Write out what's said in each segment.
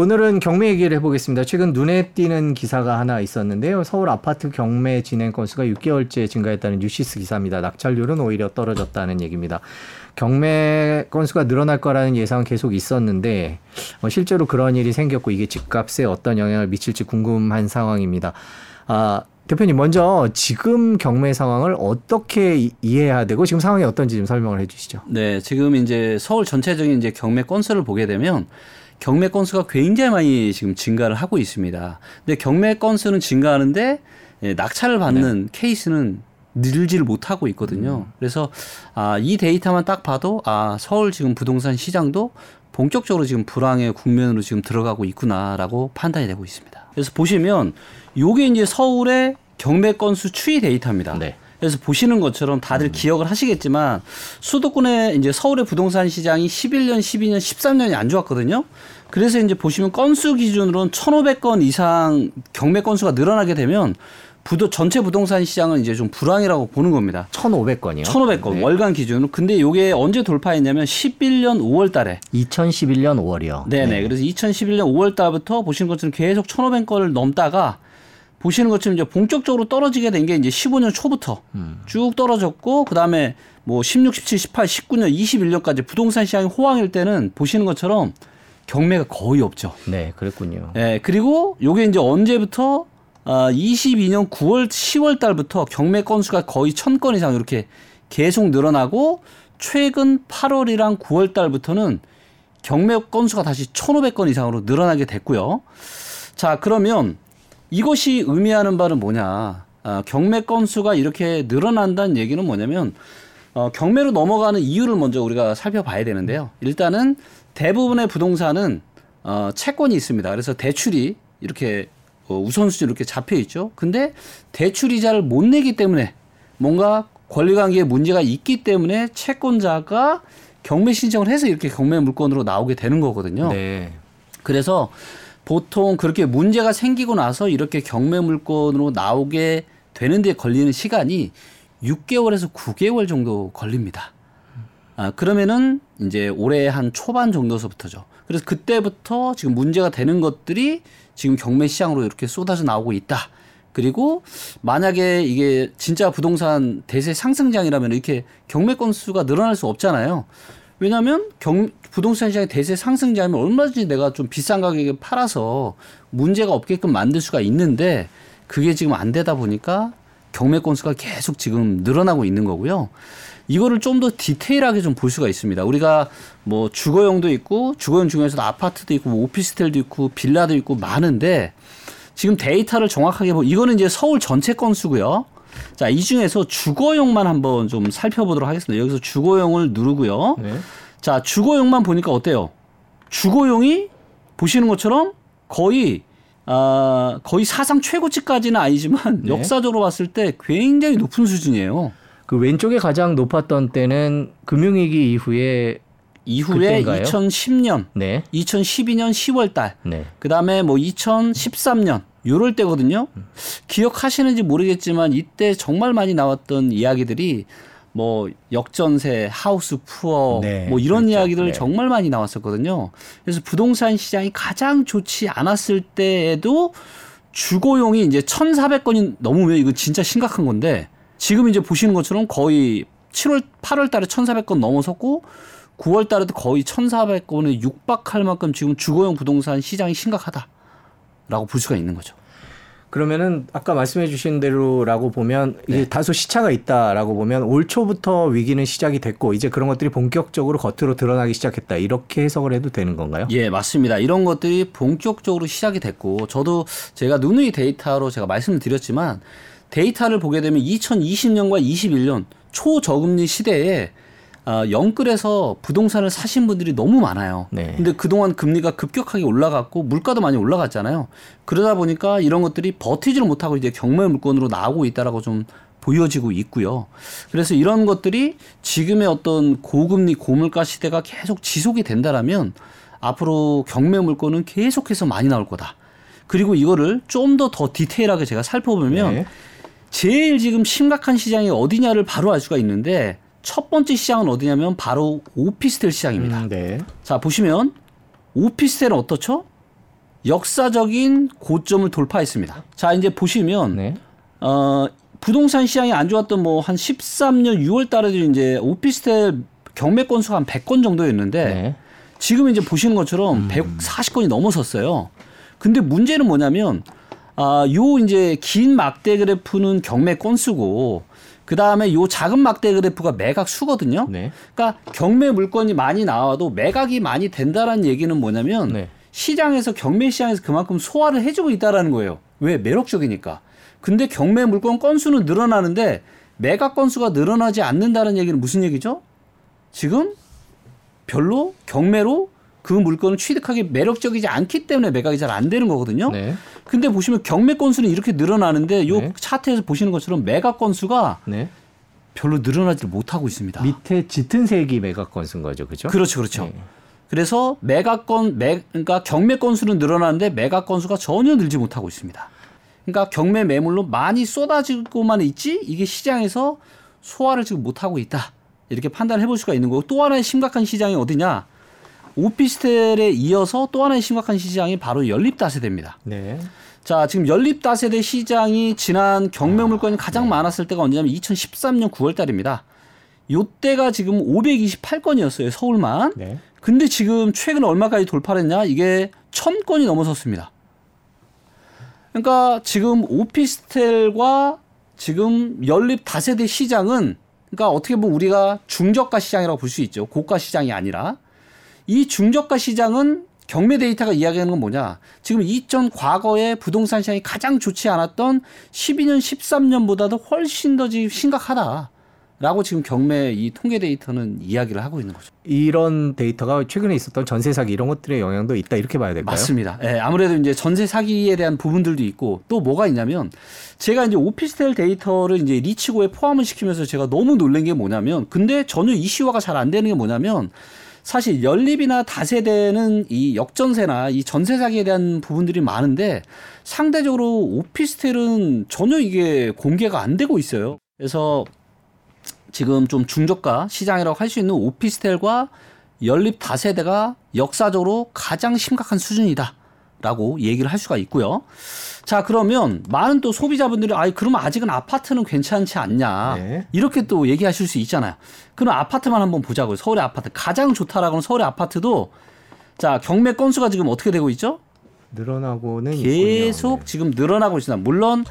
오늘은 경매 얘기를 해보겠습니다. 최근 눈에 띄는 기사가 하나 있었는데요. 서울 아파트 경매 진행 건수가 6개월째 증가했다는 뉴시스 기사입니다. 낙찰률은 오히려 떨어졌다는 얘기입니다. 경매 건수가 늘어날 거라는 예상은 계속 있었는데 어, 실제로 그런 일이 생겼고 이게 집값에 어떤 영향을 미칠지 궁금한 상황입니다. 아, 대표님 먼저 지금 경매 상황을 어떻게 이해해야 되고 지금 상황이 어떤지 좀 설명을 해주시죠. 네, 지금 이제 서울 전체적인 이제 경매 건수를 보게 되면 경매 건수가 굉장히 많이 지금 증가를 하고 있습니다. 근데 경매 건수는 증가하는데 예, 낙찰을 받는 네. 케이스는 늘지를 못하고 있거든요. 음. 그래서 아, 이 데이터만 딱 봐도 아, 서울 지금 부동산 시장도 본격적으로 지금 불황의 국면으로 지금 들어가고 있구나라고 판단이 되고 있습니다. 그래서 보시면 요게 이제 서울의 경매 건수 추이 데이터입니다. 네. 그래서 보시는 것처럼 다들 음. 기억을 하시겠지만 수도권의 이제 서울의 부동산 시장이 11년, 12년, 13년이 안 좋았거든요. 그래서 이제 보시면 건수 기준으로는 1,500건 이상 경매 건수가 늘어나게 되면 부도 전체 부동산 시장은 이제 좀 불황이라고 보는 겁니다. 1,500건이요? 1,500건 네. 월간 기준으로. 근데 요게 언제 돌파했냐면 11년 5월 달에 2011년 5월이요. 네네. 네. 그래서 2011년 5월 달부터 보시는 것처럼 계속 1,500건을 넘다가 보시는 것처럼 이제 본격적으로 떨어지게 된 게 이제 15년 초부터 음. 쭉 떨어졌고 그다음에 뭐 16, 17, 18, 19년, 21년까지 부동산 시장이 호황일 때는 보시는 것처럼 경매가 거의 없죠. 네, 그랬군요. 네, 그리고 요게 이제 언제부터 아, 22년 9월, 10월 달부터 경매 건수가 거의 1000건 이상 이렇게 계속 늘어나고 최근 8월이랑 9월 달부터는 경매 건수가 다시 1,500건 이상으로 늘어나게 됐고요. 자, 그러면 이것이 의미하는 바는 뭐냐? 아, 경매 건수가 이렇게 늘어난다는 얘기는 뭐냐면 어, 경매로 넘어가는 이유를 먼저 우리가 살펴봐야 되는데요. 일단은 대부분의 부동산은 어, 채권이 있습니다. 그래서 대출이 이렇게 어, 우선순위로 이렇게 잡혀 있죠. 근데 대출 이자를 못 내기 때문에 뭔가 권리관계에 문제가 있기 때문에 채권자가 경매 신청을 해서 이렇게 경매 물건으로 나오게 되는 거거든요. 네. 그래서 보통 그렇게 문제가 생기고 나서 이렇게 경매 물건으로 나오게 되는데 걸리는 시간이 6개월에서 9개월 정도 걸립니다. 아, 그러면은 이제 올해 한 초반 정도서부터죠. 그래서 그때부터 지금 문제가 되는 것들이 지금 경매 시장으로 이렇게 쏟아져 나오고 있다. 그리고 만약에 이게 진짜 부동산 대세 상승장이라면 이렇게 경매 건수가 늘어날 수 없잖아요. 왜냐하면 경, 부동산 시장의 대세 상승장이면 얼마든지 내가 좀 비싼 가격에 팔아서 문제가 없게끔 만들 수가 있는데 그게 지금 안 되다 보니까 경매 건수가 계속 지금 늘어나고 있는 거고요. 이거를 좀 더 디테일하게 좀 볼 수가 있습니다. 우리가 뭐 주거용도 있고 주거용 중에서도 아파트도 있고 뭐 오피스텔도 있고 빌라도 있고 많은데 지금 데이터를 정확하게 보 이거는 이제 서울 전체 건수고요. 자, 이 중에서 주거용만 한번 좀 살펴보도록 하겠습니다. 여기서 주거용을 누르고요. 네. 자, 주거용만 보니까 어때요? 주거용이 보시는 것처럼 거의 아, 거의 사상 최고치까지는 아니지만 네. 역사적으로 봤을 때 굉장히 높은 수준이에요. 그 왼쪽에 가장 높았던 때는 금융위기 이후에 이후에 그때인가요? 2010년, 네. 2012년 10월 달, 네. 그 다음에 뭐 2013년, 요럴 때거든요. 기억하시는지 모르겠지만 이때 정말 많이 나왔던 이야기들이 뭐 역전세, 하우스 푸어 네, 뭐 이런 그렇죠. 이야기들 네. 정말 많이 나왔었거든요. 그래서 부동산 시장이 가장 좋지 않았을 때에도 주거용이 이제 1,400건이 넘으면 이거 진짜 심각한 건데 지금 이제 보시는 것처럼 거의 7월 8월 달에 1,400건 넘어섰고 9월 달에도 거의 1,400건에 육박할 만큼 지금 주거용 부동산 시장이 심각하다 라고 볼 수가 있는 거죠. 그러면은 아까 말씀해 주신 대로라고 보면 이제 네. 다소 시차가 있다라고 보면 올 초부터 위기는 시작이 됐고 이제 그런 것들이 본격적으로 겉으로 드러나기 시작했다 이렇게 해석을 해도 되는 건가요? 예 맞습니다. 이런 것들이 본격적으로 시작이 됐고 저도 제가 누누이 데이터로 제가 말씀을 드렸지만 데이터를 보게 되면 2020년과 21년 초저금리 시대에 어, 영끌에서 부동산을 사신 분들이 너무 많아요. 네. 근데 그동안 금리가 급격하게 올라갔고 물가도 많이 올라갔잖아요. 그러다 보니까 이런 것들이 버티지를 못하고 이제 경매 물건으로 나오고 있다라고 좀 보여지고 있고요. 그래서 이런 것들이 지금의 어떤 고금리 고물가 시대가 계속 지속이 된다라면 앞으로 경매 물건은 계속해서 많이 나올 거다. 그리고 이거를 좀 더더 디테일하게 제가 살펴보면 네. 제일 지금 심각한 시장이 어디냐를 바로 알 수가 있는데 첫 번째 시장은 어디냐면 바로 오피스텔 시장입니다. 음, 네. 자 보시면 오피스텔은 어떻죠? 역사적인 고점을 돌파했습니다. 자, 이제 보시면 네. 어, 부동산 시장이 안 좋았던 뭐 한 13년 6월 달에도 이제 오피스텔 경매 건수가 한 100건 정도였는데 네. 지금 이제 보시는 것처럼 140건이 넘어섰어요. 근데 문제는 뭐냐면 아, 요 이제 긴 막대 그래프는 경매 건수고 그 다음에 요 작은 막대 그래프가 매각 수거든요. 네. 그러니까 경매 물건이 많이 나와도 매각이 많이 된다라는 얘기는 뭐냐면 네. 시장에서 경매 시장에서 그만큼 소화를 해주고 있다라는 거예요. 왜 매력적이니까. 근데 경매 물건 건수는 늘어나는데 매각 건수가 늘어나지 않는다는 얘기는 무슨 얘기죠? 지금 별로 경매로 그 물건을 취득하기 매력적이지 않기 때문에 매각이 잘 안 되는 거거든요. 네. 근데 보시면 경매 건수는 이렇게 늘어나는데 요 네. 차트에서 보시는 것처럼 매각 건수가 네. 별로 늘어나지 못하고 있습니다. 밑에 짙은 색이 매각 건수인 거죠. 그죠? 그렇죠, 그렇죠. 네. 그래서 매각 건, 매, 그러니까 경매 건수는 늘어나는데 매각 건수가 전혀 늘지 못하고 있습니다. 그러니까 경매 매물로 많이 쏟아지고만 있지 이게 시장에서 소화를 지금 못하고 있다. 이렇게 판단해 볼 수가 있는 거고 또 하나의 심각한 시장이 어디냐? 오피스텔에 이어서 또 하나의 심각한 시장이 바로 연립다세대입니다. 네. 자, 지금 연립다세대 시장이 지난 경매 물건이 가장 많았을 때가 언제냐면 2013년 9월 달입니다. 요때가 지금 528건이었어요, 서울만. 네. 근데 지금 최근 얼마까지 돌파를 했냐? 이게 1000건이 넘어섰습니다. 그러니까 지금 오피스텔과 지금 연립 다세대 시장은 그러니까 어떻게 보면 우리가 중저가 시장이라고 볼 수 있죠. 고가 시장이 아니라 이 중저가 시장은 경매 데이터가 이야기하는 건 뭐냐? 지금 이전 과거에 부동산 시장이 가장 좋지 않았던 12년, 13년보다도 훨씬 더 지금 심각하다. 라고 지금 경매 이 통계 데이터는 이야기를 하고 있는 거죠. 이런 데이터가 최근에 있었던 전세 사기 이런 것들의 영향도 있다 이렇게 봐야 될까요? 맞습니다. 예, 아무래도 이제 전세 사기에 대한 부분들도 있고 또 뭐가 있냐면 제가 이제 오피스텔 데이터를 이제 리치고에 포함을 시키면서 제가 너무 놀란 게 뭐냐면 근데 전혀 이슈화가 잘 안 되는 게 뭐냐면 사실 연립이나 다세대는 이 역전세나 이 전세 사기에 대한 부분들이 많은데 상대적으로 오피스텔은 전혀 이게 공개가 안 되고 있어요. 그래서 지금 좀 중저가 시장이라고 할 수 있는 오피스텔과 연립 다세대가 역사적으로 가장 심각한 수준이다. 라고 얘기를 할 수가 있고요. 자, 그러면 많은 또 소비자분들이 아이 그러면 아직은 아파트는 괜찮지 않냐. 네. 이렇게 또 얘기하실 수 있잖아요. 그럼 아파트만 한번 보자고요. 서울의 아파트. 가장 좋다라고 하는 서울의 아파트도 자, 경매 건수가 지금 어떻게 되고 있죠? 늘어나고는 계속 있군요. 지금 늘어나고 있습니다. 물론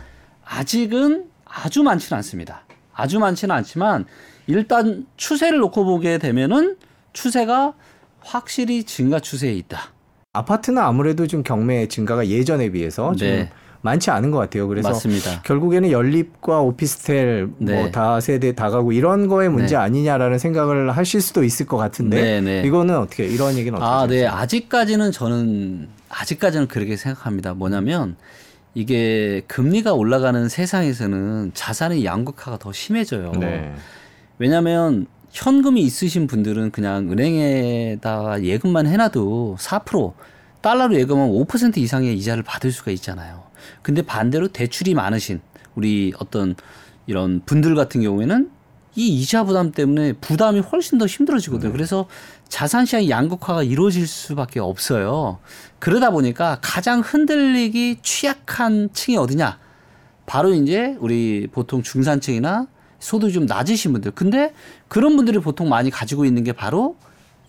아직은 아주 많지는 않습니다. 아주 많지는 않지만 일단 추세를 놓고 보게 되면은 추세가 확실히 증가 추세에 있다. 아파트는 아무래도 좀 경매 증가가 예전에 비해서 좀 네. 많지 않은 것 같아요. 그래서 맞습니다. 결국에는 연립과 오피스텔 네. 뭐 다세대 다가구 이런 거의 문제 네. 아니냐라는 생각을 하실 수도 있을 것 같은데 네, 네. 이거는 어떻게 이런 얘기는 어떻게 아, 네. 아직까지는 저는 아직까지는 그렇게 생각합니다. 뭐냐면 이게 금리가 올라가는 세상에서는 자산의 양극화가 더 심해져요. 네. 왜냐하면 현금이 있으신 분들은 그냥 은행에다가 예금만 해놔도 4% 달러로 예금하면 5% 이상의 이자를 받을 수가 있잖아요. 근데 반대로 대출이 많으신 우리 어떤 이런 분들 같은 경우에는 이 이자 부담 때문에 부담이 훨씬 더 힘들어지거든요. 그래서 자산 시장의 양극화가 이루어질 수밖에 없어요. 그러다 보니까 가장 흔들리기 취약한 층이 어디냐? 바로 이제 우리 보통 중산층이나 소득이 좀 낮으신 분들. 근데 그런 분들이 보통 많이 가지고 있는 게 바로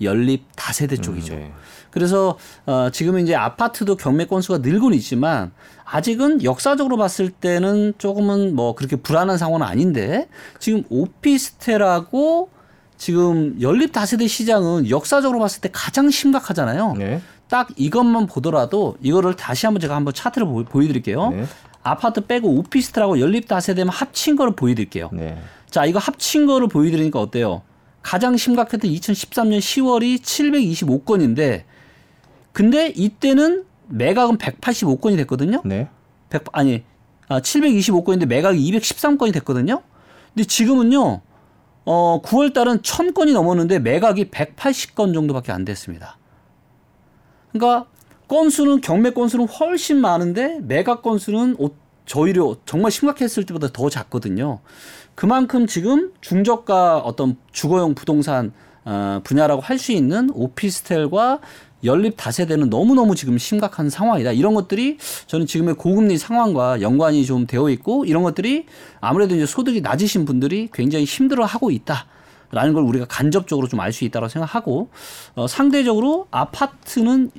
연립 다세대 쪽이죠. 네. 그래서 어 지금은 이제 아파트도 경매 건수가 늘고는 있지만 아직은 역사적으로 봤을 때는 조금은 뭐 그렇게 불안한 상황은 아닌데 지금 오피스텔하고 지금 연립 다세대 시장은 역사적으로 봤을 때 가장 심각하잖아요. 네. 딱 이것만 보더라도 이거를 다시 한번 제가 한번 차트를 보, 보여드릴게요. 네. 아파트 빼고 오피스텔하고 연립 다세대만 합친 거를 보여드릴게요. 네. 자, 이거 합친 거를 보여드리니까 어때요? 가장 심각했던 2013년 10월이 725건인데, 근데 이때는 매각은 185건이 됐거든요. 네. 100, 아니, 아, 725건인데 매각이 213건이 됐거든요. 근데 지금은요, 어, 9월 달은 1000건이 넘었는데 매각이 180건 정도밖에 안 됐습니다. 그러니까 건수는 경매 건수는 훨씬 많은데 매각 건수는 오- 저희로 정말 심각했을 때보다 더 작거든요. 그만큼 지금 중저가 어떤 주거용 부동산 어, 분야라고 할 수 있는 오피스텔과 연립 다세대는 너무너무 지금 심각한 상황이다. 이런 것들이 저는 지금의 고금리 상황과 연관이 좀 되어 있고 이런 것들이 아무래도 이제 소득이 낮으신 분들이 굉장히 힘들어 하고 있다. 라는 걸 우리가 간접적으로 좀 알 수 있다고 생각하고 어, 상대적으로 아파트는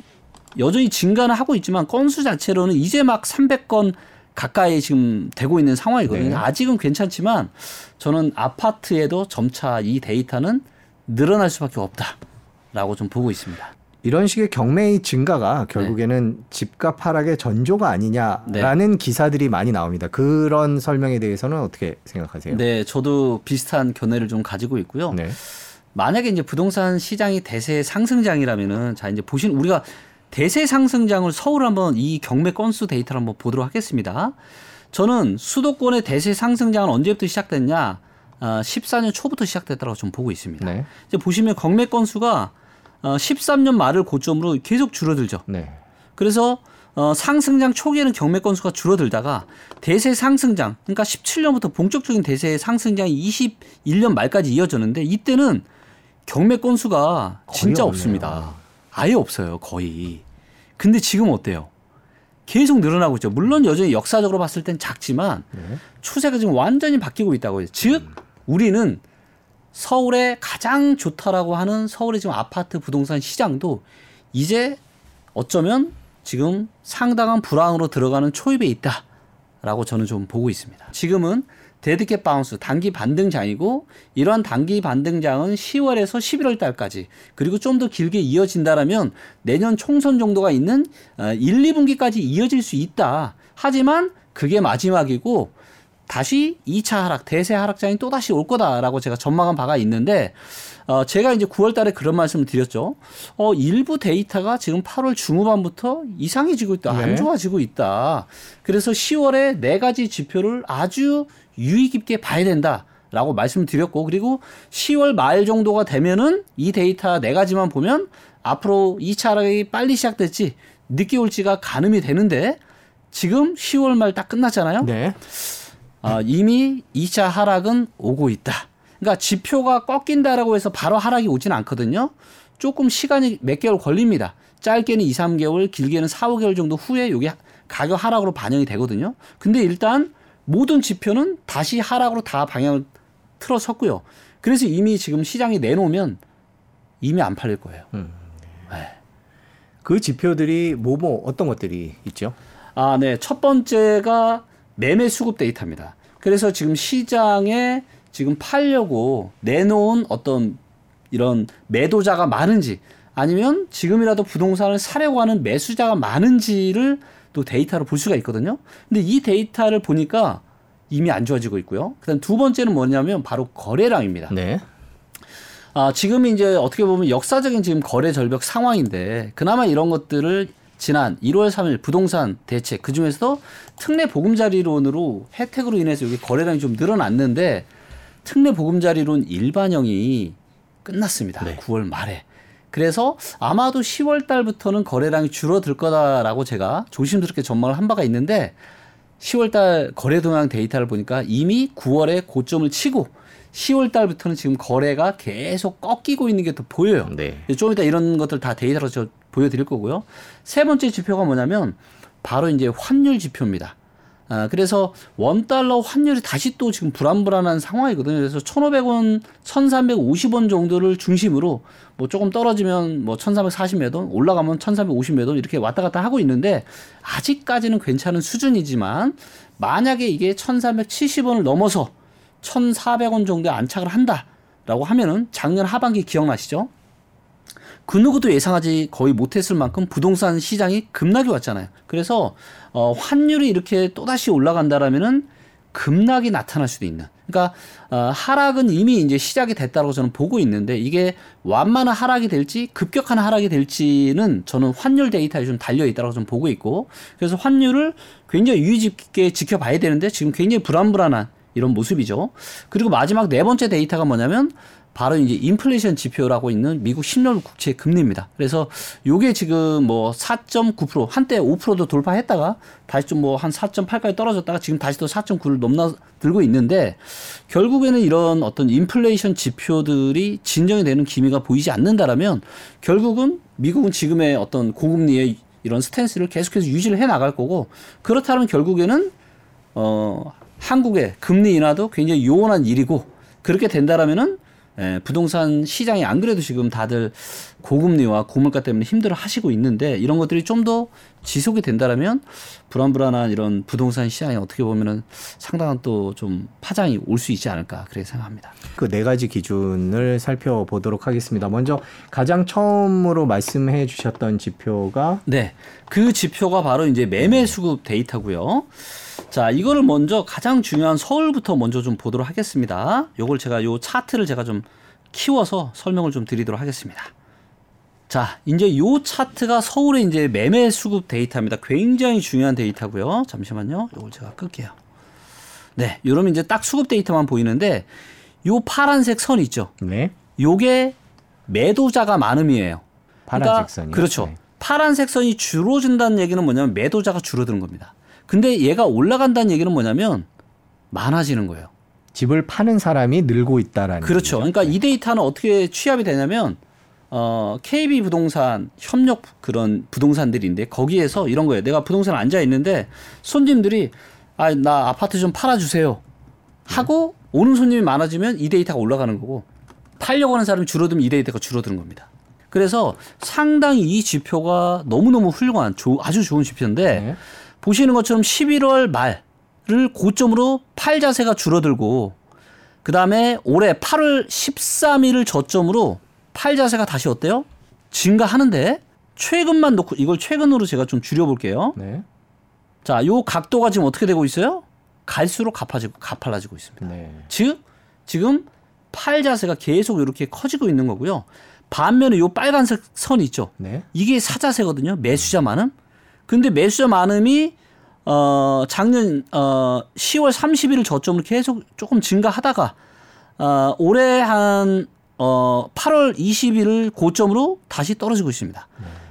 여전히 증가는 하고 있지만 건수 자체로는 이제 막 300건 가까이 지금 되고 있는 상황이거든요. 네. 아직은 괜찮지만 저는 아파트에도 점차 이 데이터는 늘어날 수밖에 없다라고 좀 보고 있습니다. 이런 식의 경매의 증가가 결국에는 집값 하락의 전조가 아니냐라는 기사들이 많이 나옵니다. 그런 설명에 대해서는 어떻게 생각하세요? 네, 저도 비슷한 견해를 좀 가지고 있고요. 네. 만약에 이제 부동산 시장이 대세 상승장이라면은 자 이제 보신 우리가 대세 상승장을 서울 한번 이 경매 건수 데이터를 한번 보도록 하겠습니다. 저는 수도권의 대세 상승장은 언제부터 시작됐냐? 아, 14년 초부터 시작됐다고 좀 보고 있습니다. 네. 이제 보시면 경매 건수가 어, 13년 말을 고점으로 계속 줄어들죠. 네. 그래서 어, 상승장 초기에는 경매 건수가 줄어들다가 대세 상승장, 그러니까 17년부터 본격적인 대세 상승장이 21년 말까지 이어졌는데 이때는 경매 건수가 진짜 없네요. 없습니다. 아예 없어요, 거의. 근데 지금 어때요? 계속 늘어나고 있죠. 물론 여전히 역사적으로 봤을 땐 작지만 네. 추세가 지금 완전히 바뀌고 있다고요. 즉 우리는 서울에 가장 좋다라고 하는 서울의 지금 아파트 부동산 시장도 이제 어쩌면 지금 상당한 불황으로 들어가는 초입에 있다라고 저는 좀 보고 있습니다. 지금은 dead cat bounce 단기 반등장이고 이러한 단기 반등장은 10월에서 11월 달까지 그리고 좀 더 길게 이어진다라면 내년 총선 정도가 있는 어, 1, 2분기까지 이어질 수 있다. 하지만 그게 마지막이고 다시 2차 하락, 대세 하락장이 또 다시 올 거다라고 제가 전망한 바가 있는데 어, 제가 이제 9월 달에 그런 말씀을 드렸죠. 어, 일부 데이터가 지금 8월 중후반부터 이상해지고 있다. 네. 안 좋아지고 있다. 그래서 10월에 네 가지 지표를 아주 유의 깊게 봐야 된다. 라고 말씀드렸고 그리고 10월 말 정도가 되면은 이 데이터 네 가지만 보면 앞으로 2차 하락이 빨리 시작될지 늦게 올지가 가늠이 되는데 지금 10월 말 딱 끝났잖아요. 네. 아, 이미 2차 하락은 오고 있다. 그러니까 지표가 꺾인다라고 해서 바로 하락이 오진 않거든요. 조금 시간이 몇 개월 걸립니다. 짧게는 2, 3개월, 길게는 4, 5개월 정도 후에 이게 가격 하락으로 반영이 되거든요. 근데 일단 모든 지표는 다시 하락으로 다 방향을 틀어섰고요. 그래서 이미 지금 시장에 내놓으면 이미 안 팔릴 거예요. 그 지표들이 뭐뭐 어떤 것들이 있죠? 아, 네. 첫 번째가 매매 수급 데이터입니다. 그래서 지금 시장에 지금 팔려고 내놓은 어떤 이런 매도자가 많은지 아니면 지금이라도 부동산을 사려고 하는 매수자가 많은지를 또 데이터로 볼 수가 있거든요. 근데 이 데이터를 보니까 이미 안 좋아지고 있고요. 그다음 두 번째는 뭐냐면 바로 거래량입니다. 네. 아, 지금 이제 어떻게 보면 역사적인 지금 거래 절벽 상황인데 그나마 이런 것들을 지난 1월 3일 부동산 대책 그 중에서도 특례 보금자리론으로 혜택으로 인해서 여기 거래량이 좀 늘어났는데 특례 보금자리론 일반형이 끝났습니다. 네. 9월 말에. 그래서 아마도 10월 달부터는 거래량이 줄어들 거다라고 제가 조심스럽게 전망을 한 바가 있는데 10월 달 거래 동향 데이터를 보니까 이미 9월에 고점을 치고 10월 달부터는 지금 거래가 계속 꺾이고 있는 게더 보여요. 네. 좀 이따 이런 것들 다 데이터로 저 보여드릴 거고요. 세 번째 지표가 뭐냐면 바로 이제 환율 지표입니다. 아, 그래서 원달러 환율이 다시 또 지금 불안불안한 상황이거든요. 그래서 1,500원, 1,350원 정도를 중심으로 뭐 조금 떨어지면 뭐 1,340몇 원, 올라가면 1,350몇 원 이렇게 왔다 갔다 하고 있는데 아직까지는 괜찮은 수준이지만 만약에 이게 1,370원을 넘어서 1,400원 정도에 안착을 한다라고 하면은 작년 하반기 기억나시죠? 그 누구도 예상하지 거의 못했을 만큼 부동산 시장이 급락이 왔잖아요. 그래서 어, 환율이 이렇게 또다시 올라간다라면은 급락이 나타날 수도 있는. 그러니까 어, 하락은 이미 이제 시작이 됐다고 저는 보고 있는데 이게 완만한 하락이 될지 급격한 하락이 될지는 저는 환율 데이터에 좀 달려 있다고 좀 보고 있고 그래서 환율을 굉장히 유의 깊게 지켜봐야 되는데 지금 굉장히 불안불안한 이런 모습이죠. 그리고 마지막 네 번째 데이터가 뭐냐면 바로 이제 인플레이션 지표라고 있는 미국 10년 국채 금리입니다. 그래서 요게 지금 뭐 4.9% 한때 5%도 돌파했다가 다시 좀 뭐 한 4.8까지 떨어졌다가 지금 다시 또 4.9를 넘나 들고 있는데 결국에는 이런 어떤 인플레이션 지표들이 진정이 되는 기미가 보이지 않는다라면 결국은 미국은 지금의 어떤 고금리의 이런 스탠스를 계속해서 유지를 해 나갈 거고 그렇다면 결국에는 어 한국의 금리 인하도 굉장히 요원한 일이고 그렇게 된다라면은 예, 부동산 시장이 안 그래도 지금 다들 고금리와 고물가 때문에 힘들어 하시고 있는데 이런 것들이 좀 더 지속이 된다라면 불안불안한 이런 부동산 시장에 어떻게 보면은 상당한 또 좀 파장이 올 수 있지 않을까 그렇게 생각합니다. 그 네 가지 기준을 살펴보도록 하겠습니다. 먼저 가장 처음으로 말씀해 주셨던 지표가 네. 그 지표가 바로 이제 매매 수급 데이터고요. 자, 이거를 먼저 가장 중요한 서울부터 먼저 좀 보도록 하겠습니다. 요걸 제가 요 차트를 제가 좀 키워서 설명을 좀 드리도록 하겠습니다. 자, 이제 요 차트가 서울의 이제 매매 수급 데이터입니다. 굉장히 중요한 데이터고요. 잠시만요. 요걸 제가 끌게요. 네, 요러면 이제 딱 수급 데이터만 보이는데 요 파란색 선 있죠. 네. 요게 매도자가 많음이에요. 파란색 선이요? 그렇죠. 네. 파란색 선이 줄어든다는 얘기는 뭐냐면 매도자가 줄어드는 겁니다. 근데 얘가 올라간다는 얘기는 뭐냐면 많아지는 거예요. 집을 파는 사람이 늘고 있다라는 그렇죠. 얘기죠. 그러니까 이 데이터는 어떻게 취합이 되냐면 어, KB 부동산 협력 그런 부동산들인데 거기에서 이런 거예요. 내가 부동산 앉아 있는데 손님들이 아, 나 아파트 좀 팔아 주세요. 하고 오는 손님이 많아지면 이 데이터가 올라가는 거고 팔려고 하는 사람이 줄어들면 이 데이터가 줄어드는 겁니다. 그래서 상당히 이 지표가 너무너무 훌륭한 조- 아주 좋은 지표인데 네. 보시는 것처럼 11월 말을 고점으로 팔 자세가 줄어들고 그 다음에 올해 8월 13일을 저점으로 팔 자세가 다시 어때요? 증가하는데 최근만 놓고 이걸 최근으로 제가 좀 줄여볼게요. 네. 자, 요 각도가 지금 어떻게 되고 있어요? 갈수록 가파지고 가팔라지고 있습니다. 네. 즉 지금 팔 자세가 계속 이렇게 커지고 있는 거고요. 반면에 요 빨간색 선 있죠. 네. 이게 사자세거든요. 매수자 많음. 근데 매수자 많음이 어 작년 어 10월 30일을 저점으로 계속 조금 증가하다가 어 올해 한 어 8월 20일을 고점으로 다시 떨어지고 있습니다.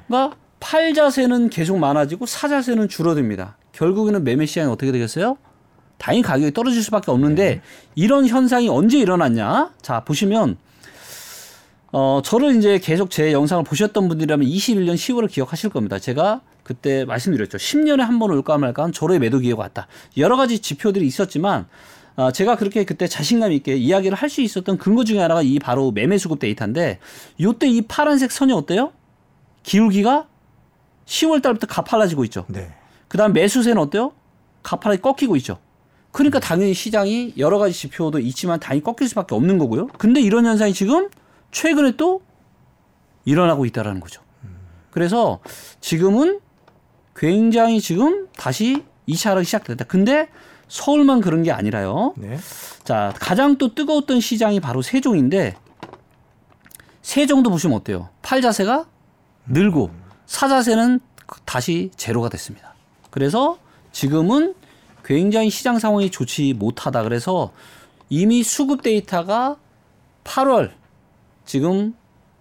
그러니까 팔 자세는 계속 많아지고 사 자세는 줄어듭니다. 결국에는 매매 시장이 어떻게 되겠어요? 당연히 가격이 떨어질 수밖에 없는데 이런 현상이 언제 일어났냐? 자 보시면 어, 저를 이제 계속 제 영상을 보셨던 분들이라면 21년 10월을 기억하실 겁니다. 제가 그때 말씀드렸죠. 10년에 한 번 올까 말까 한 저로의 매도 기회가 왔다. 여러 가지 지표들이 있었지만 어, 제가 그렇게 그때 자신감 있게 이야기를 할 수 있었던 근거 중에 하나가 이 바로 매매 수급 데이터인데 요때 이 파란색 선이 어때요? 기울기가 10월 달부터 가팔라지고 있죠. 네. 그다음 매수세는 어때요? 가파르게 꺾이고 있죠. 그러니까 당연히 시장이 여러 가지 지표도 있지만 당연히 꺾일 수밖에 없는 거고요. 근데 이런 현상이 지금 최근에 또 일어나고 있다라는 거죠. 그래서 지금은 굉장히 지금 다시 2차 하락이 시작됐다. 근데 서울만 그런 게 아니라요. 네. 자, 가장 또 뜨거웠던 시장이 바로 세종인데 세종도 보시면 어때요? 팔 자세가 늘고 사 자세는 다시 제로가 됐습니다. 그래서 지금은 굉장히 시장 상황이 좋지 못하다. 그래서 이미 수급 데이터가 8월 지금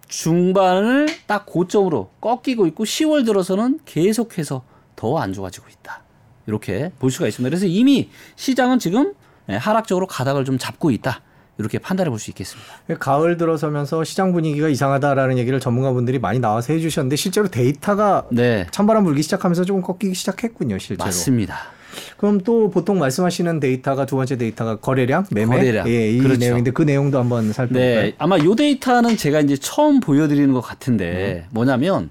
중반을 딱 고점으로 꺾이고 있고 10월 들어서는 계속해서 더 안 좋아지고 있다. 이렇게 볼 수가 있습니다. 그래서 이미 시장은 지금 예, 하락적으로 가닥을 좀 잡고 있다. 이렇게 판단해 볼 수 있겠습니다. 가을 들어서면서 시장 분위기가 이상하다라는 얘기를 전문가분들이 많이 나와서 해주셨는데 실제로 데이터가 네. 찬바람 불기 시작하면서 조금 꺾이기 시작했군요, 실제로. 맞습니다. 그럼 또 보통 말씀하시는 데이터가 두 번째 데이터가 거래량, 매매, 거래량. 예, 이 그렇죠. 내용인데 그 내용도 한번 살펴볼까요? 네. 아마 요 데이터는 제가 이제 처음 보여드리는 것 같은데 뭐냐면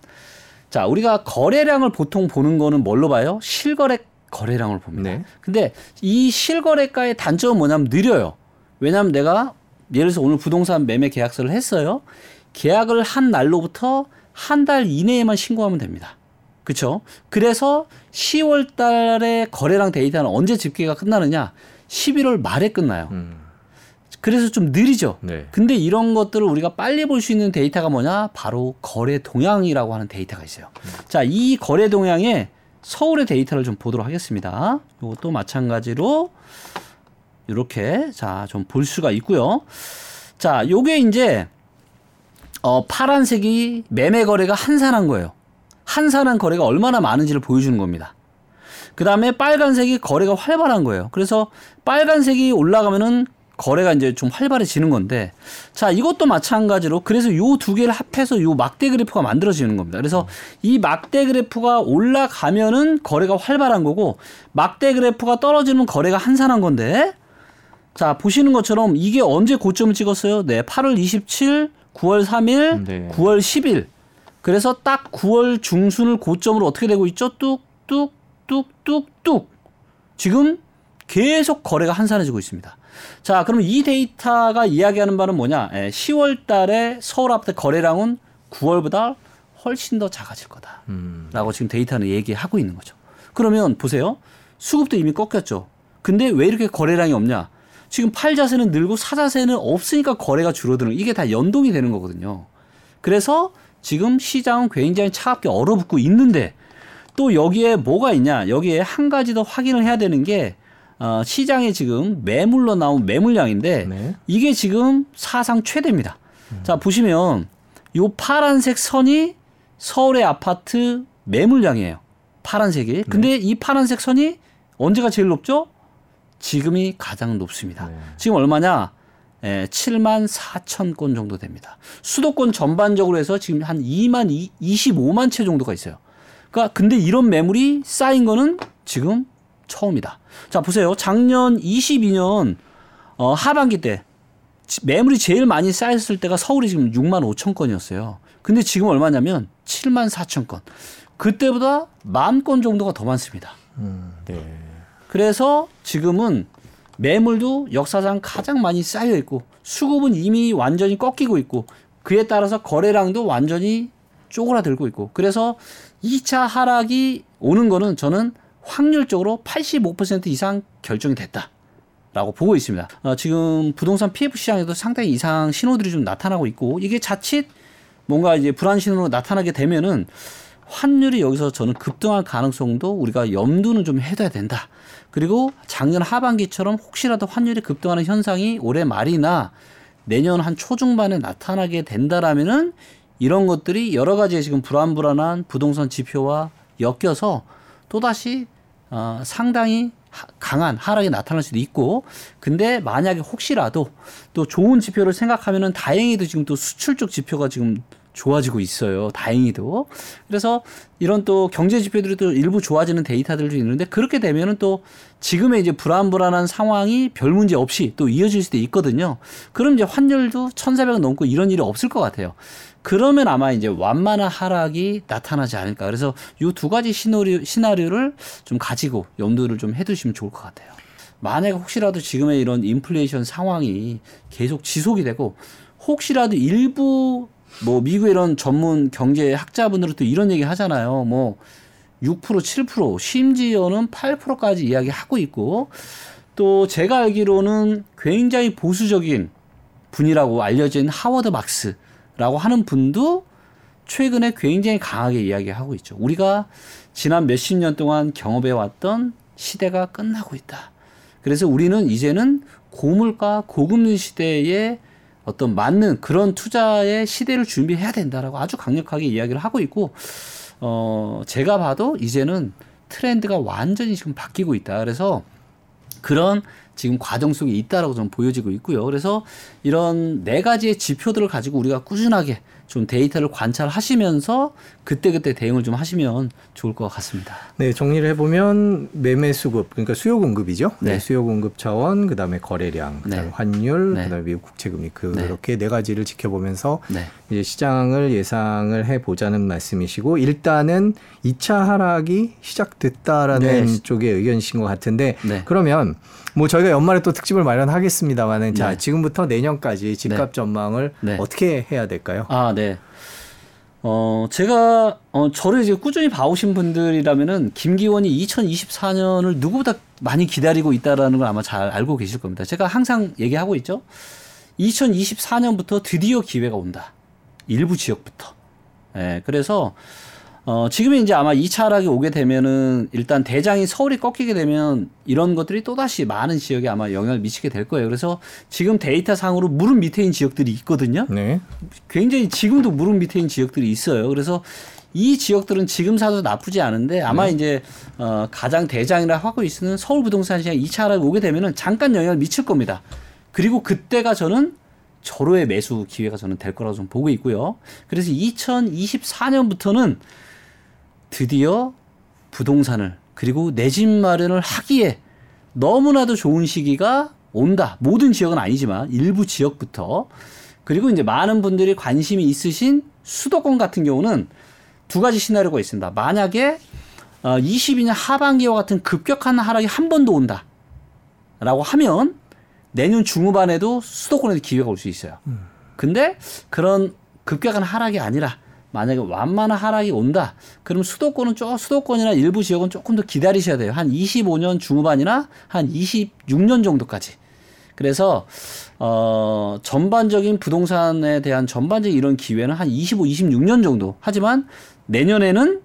자, 우리가 거래량을 보통 보는 거는 뭘로 봐요? 실거래 거래량을 봅니다. 네. 근데 이 실거래가의 단점은 뭐냐면 느려요. 왜냐하면 내가 예를 들어서 오늘 부동산 매매 계약서를 했어요. 계약을 한 날로부터 한 달 이내에만 신고하면 됩니다. 그렇죠? 그래서 10월 달에 거래량 데이터는 언제 집계가 끝나느냐? 11월 말에 끝나요. 음, 그래서 좀 느리죠. 네. 근데 이런 것들을 우리가 빨리 볼 수 있는 데이터가 뭐냐? 바로 거래 동향이라고 하는 데이터가 있어요. 자, 이 거래 동향에 서울의 데이터를 좀 보도록 하겠습니다. 이것도 마찬가지로 이렇게 자, 좀 볼 수가 있고요. 자, 요게 이제 어 파란색이 매매 거래가 한산한 거예요. 한산한 거래가 얼마나 많은지를 보여주는 겁니다. 그 다음에 빨간색이 거래가 활발한 거예요. 그래서 빨간색이 올라가면은 거래가 이제 좀 활발해지는 건데 자 이것도 마찬가지로 그래서 요 두 개를 합해서 요 막대 그래프가 만들어지는 겁니다. 그래서 이 막대 그래프가 올라가면은 거래가 활발한 거고 막대 그래프가 떨어지면 거래가 한산한 건데 자 보시는 것처럼 이게 언제 고점을 찍었어요? 네 8월 27, 9월 3일, 네. 9월 10일 그래서 딱 9월 중순을 고점으로 어떻게 되고 있죠? 뚝뚝 뚝뚝뚝 지금 계속 거래가 한산해지고 있습니다. 자, 그럼 이 데이터가 이야기하는 바는 뭐냐? 예, 10월 달에 서울 아파트 거래량은 9월보다 훨씬 더 작아질 거다. 음. 라고 지금 데이터는 얘기하고 있는 거죠. 그러면 보세요. 수급도 이미 꺾였죠. 근데 왜 이렇게 거래량이 없냐? 지금 팔 자세는 늘고 사 자세는 없으니까 거래가 줄어드는 이게 다 연동이 되는 거거든요. 그래서 지금 시장은 굉장히 차갑게 얼어붙고 있는데 또 여기에 뭐가 있냐? 여기에 한 가지 더 확인을 해야 되는 게 어, 시장에 지금 매물로 나온 매물량인데 네. 이게 지금 사상 최대입니다. 자, 보시면 요 파란색 선이 서울의 아파트 매물량이에요. 파란색이. 근데 이 파란색 선이 언제가 제일 높죠? 지금이 가장 높습니다. 네. 지금 얼마냐? 예, 7만 4천 건 정도 됩니다. 수도권 전반적으로 해서 지금 한 2만 2, 25만 채 정도가 있어요. 그러니까 근데 이런 매물이 쌓인 거는 지금 처음이다. 자, 보세요. 작년 22년 어, 하반기 때 지- 매물이 제일 많이 쌓였을 때가 서울이 지금 6만 5천 건이었어요. 근데 지금 얼마냐면 7만 4천 건. 그때보다 만 건 정도가 더 많습니다. 음, 네. 그래서 지금은 매물도 역사상 가장 많이 쌓여 있고 수급은 이미 완전히 꺾이고 있고 그에 따라서 거래량도 완전히 쪼그라들고 있고 그래서 2차 하락이 오는 거는 저는 확률적으로 85% 이상 결정이 됐다. 라고 보고 있습니다. 어, 지금 부동산 PF 시장에도 상당히 이상 신호들이 좀 나타나고 있고 이게 자칫 뭔가 이제 불안 신호로 나타나게 되면은 환율이 여기서 저는 급등할 가능성도 우리가 염두는 좀 해둬야 된다. 그리고 작년 하반기처럼 혹시라도 환율이 급등하는 현상이 올해 말이나 내년 한 초중반에 나타나게 된다라면은 이런 것들이 여러 가지 지금 불안불안한 부동산 지표와 엮여서 또다시 어, 상당히 하- 강한 하락이 나타날 수도 있고 근데 만약에 혹시라도 또 좋은 지표를 생각하면은 다행히도 지금 또 수출 쪽 지표가 지금 좋아지고 있어요. 다행히도. 그래서 이런 또 경제 지표들이 또 일부 좋아지는 데이터들도 있는데 그렇게 되면은 또 지금의 이제 불안불안한 상황이 별 문제 없이 또 이어질 수도 있거든요. 그럼 이제 환율도 1,400원 넘고 이런 일이 없을 것 같아요. 그러면 아마 이제 완만한 하락이 나타나지 않을까. 그래서 이 두 가지 시나리오, 시나리오를 좀 가지고 염두를 좀 해두시면 좋을 것 같아요. 만약에 혹시라도 지금의 이런 인플레이션 상황이 계속 지속이 되고 혹시라도 일부 뭐 미국의 이런 전문 경제 학자분들은 또 이런 얘기 하잖아요. 뭐 6% 7% 심지어는 8%까지 이야기하고 있고 또 제가 알기로는 굉장히 보수적인 분이라고 알려진 하워드 막스라고 하는 분도 최근에 굉장히 강하게 이야기하고 있죠. 우리가 지난 몇십 년 동안 경험해 왔던 시대가 끝나고 있다. 그래서 우리는 이제는 고물가 고금리 시대에 어떤 맞는 그런 투자의 시대를 준비해야 된다라고 아주 강력하게 이야기를 하고 있고 어 제가 봐도 이제는 트렌드가 완전히 지금 바뀌고 있다. 그래서 그런 지금 과정 속에 있다라고 좀 보여지고 있고요. 그래서 이런 네 가지의 지표들을 가지고 우리가 꾸준하게 좀 데이터를 관찰하시면서 그때그때 대응을 좀 하시면 좋을 것 같습니다. 네, 정리를 해보면 매매 수급, 그러니까 수요 공급이죠. 네. 네. 수요 공급 차원, 그 다음에 거래량, 그 다음에 네. 환율, 네. 그 다음에 미국 국채금리 그렇게 네. 가지를 지켜보면서 네. 이제 시장을 예상을 해보자는 말씀이시고 일단은 2차 하락이 시작됐다라는 네. 쪽의 의견이신 것 같은데 네. 그러면 뭐 저희가 연말에 또 특집을 마련하겠습니다만은 자 네. 지금부터 내년까지 집값 전망을 네. 어떻게 해야 될까요? 아, 네. 어, 제가, 어, 저를 이제 꾸준히 봐오신 분들이라면은 김기원이 2024년을 누구보다 많이 기다리고 있다라는 걸 아마 잘 알고 계실 겁니다. 제가 항상 얘기하고 있죠. 2024년부터 드디어 기회가 온다. 일부 지역부터. 예, 그래서, 어, 지금은 이제 아마 2차 하락이 오게 되면은 일단 대장이 서울이 꺾이게 되면 이런 것들이 또다시 많은 지역에 아마 영향을 미치게 될 거예요. 그래서 지금 데이터 상으로 무릎 밑에인 지역들이 있거든요. 네. 굉장히 지금도 무릎 밑에인 지역들이 있어요. 그래서 이 지역들은 지금 사도 나쁘지 않은데 아마 이제 어, 가장 대장이라 하고 있는 서울 부동산 시장 2차 하락이 오게 되면은 잠깐 영향을 미칠 겁니다. 그리고 그때가 저는 절호의 매수 기회가 저는 될 거라고 좀 보고 있고요. 그래서 2024년부터는 드디어 부동산을 그리고 내 집 마련을 하기에 너무나도 좋은 시기가 온다. 모든 지역은 아니지만 일부 지역부터 그리고 이제 많은 분들이 관심이 있으신 수도권 같은 경우는 두 가지 시나리오가 있습니다. 만약에 어, 22년 하반기와 같은 급격한 하락이 한 번 더 온다. 라고 하면 내년 중후반에도 수도권에도 기회가 올 수 있어요. 근데 그런 급격한 하락이 아니라 만약에 완만한 하락이 온다. 그럼 수도권은 좀 수도권이나 일부 지역은 조금 더 기다리셔야 돼요. 한 25년 중후반이나 한 26년 정도까지. 그래서 어 전반적인 부동산에 대한 전반적인 이런 기회는 한 25, 26년 정도. 하지만 내년에는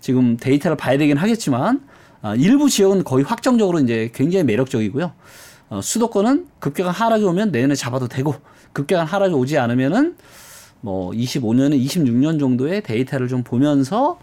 지금 데이터를 봐야 되긴 하겠지만 아, 일부 지역은 거의 확정적으로 이제 굉장히 매력적이고요. 어, 수도권은 급격한 하락이 오면 내년에 잡아도 되고 급격한 하락이 오지 않으면은 뭐 25년에 26년 정도의 데이터를 좀 보면서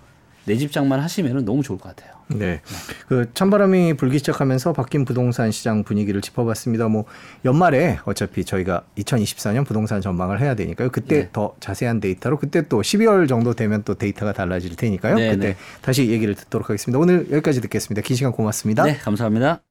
내 집장만 하시면은 너무 좋을 것 같아요. 네. 그 찬바람이 불기 시작하면서 바뀐 부동산 시장 분위기를 짚어봤습니다. 뭐 연말에 어차피 저희가 2024년 부동산 전망을 해야 되니까요. 그때 네. 더 자세한 데이터로 그때 또 12월 정도 되면 또 데이터가 달라질 테니까요. 네, 그때 네. 다시 얘기를 듣도록 하겠습니다. 오늘 여기까지 듣겠습니다. 긴 시간 고맙습니다. 네, 감사합니다.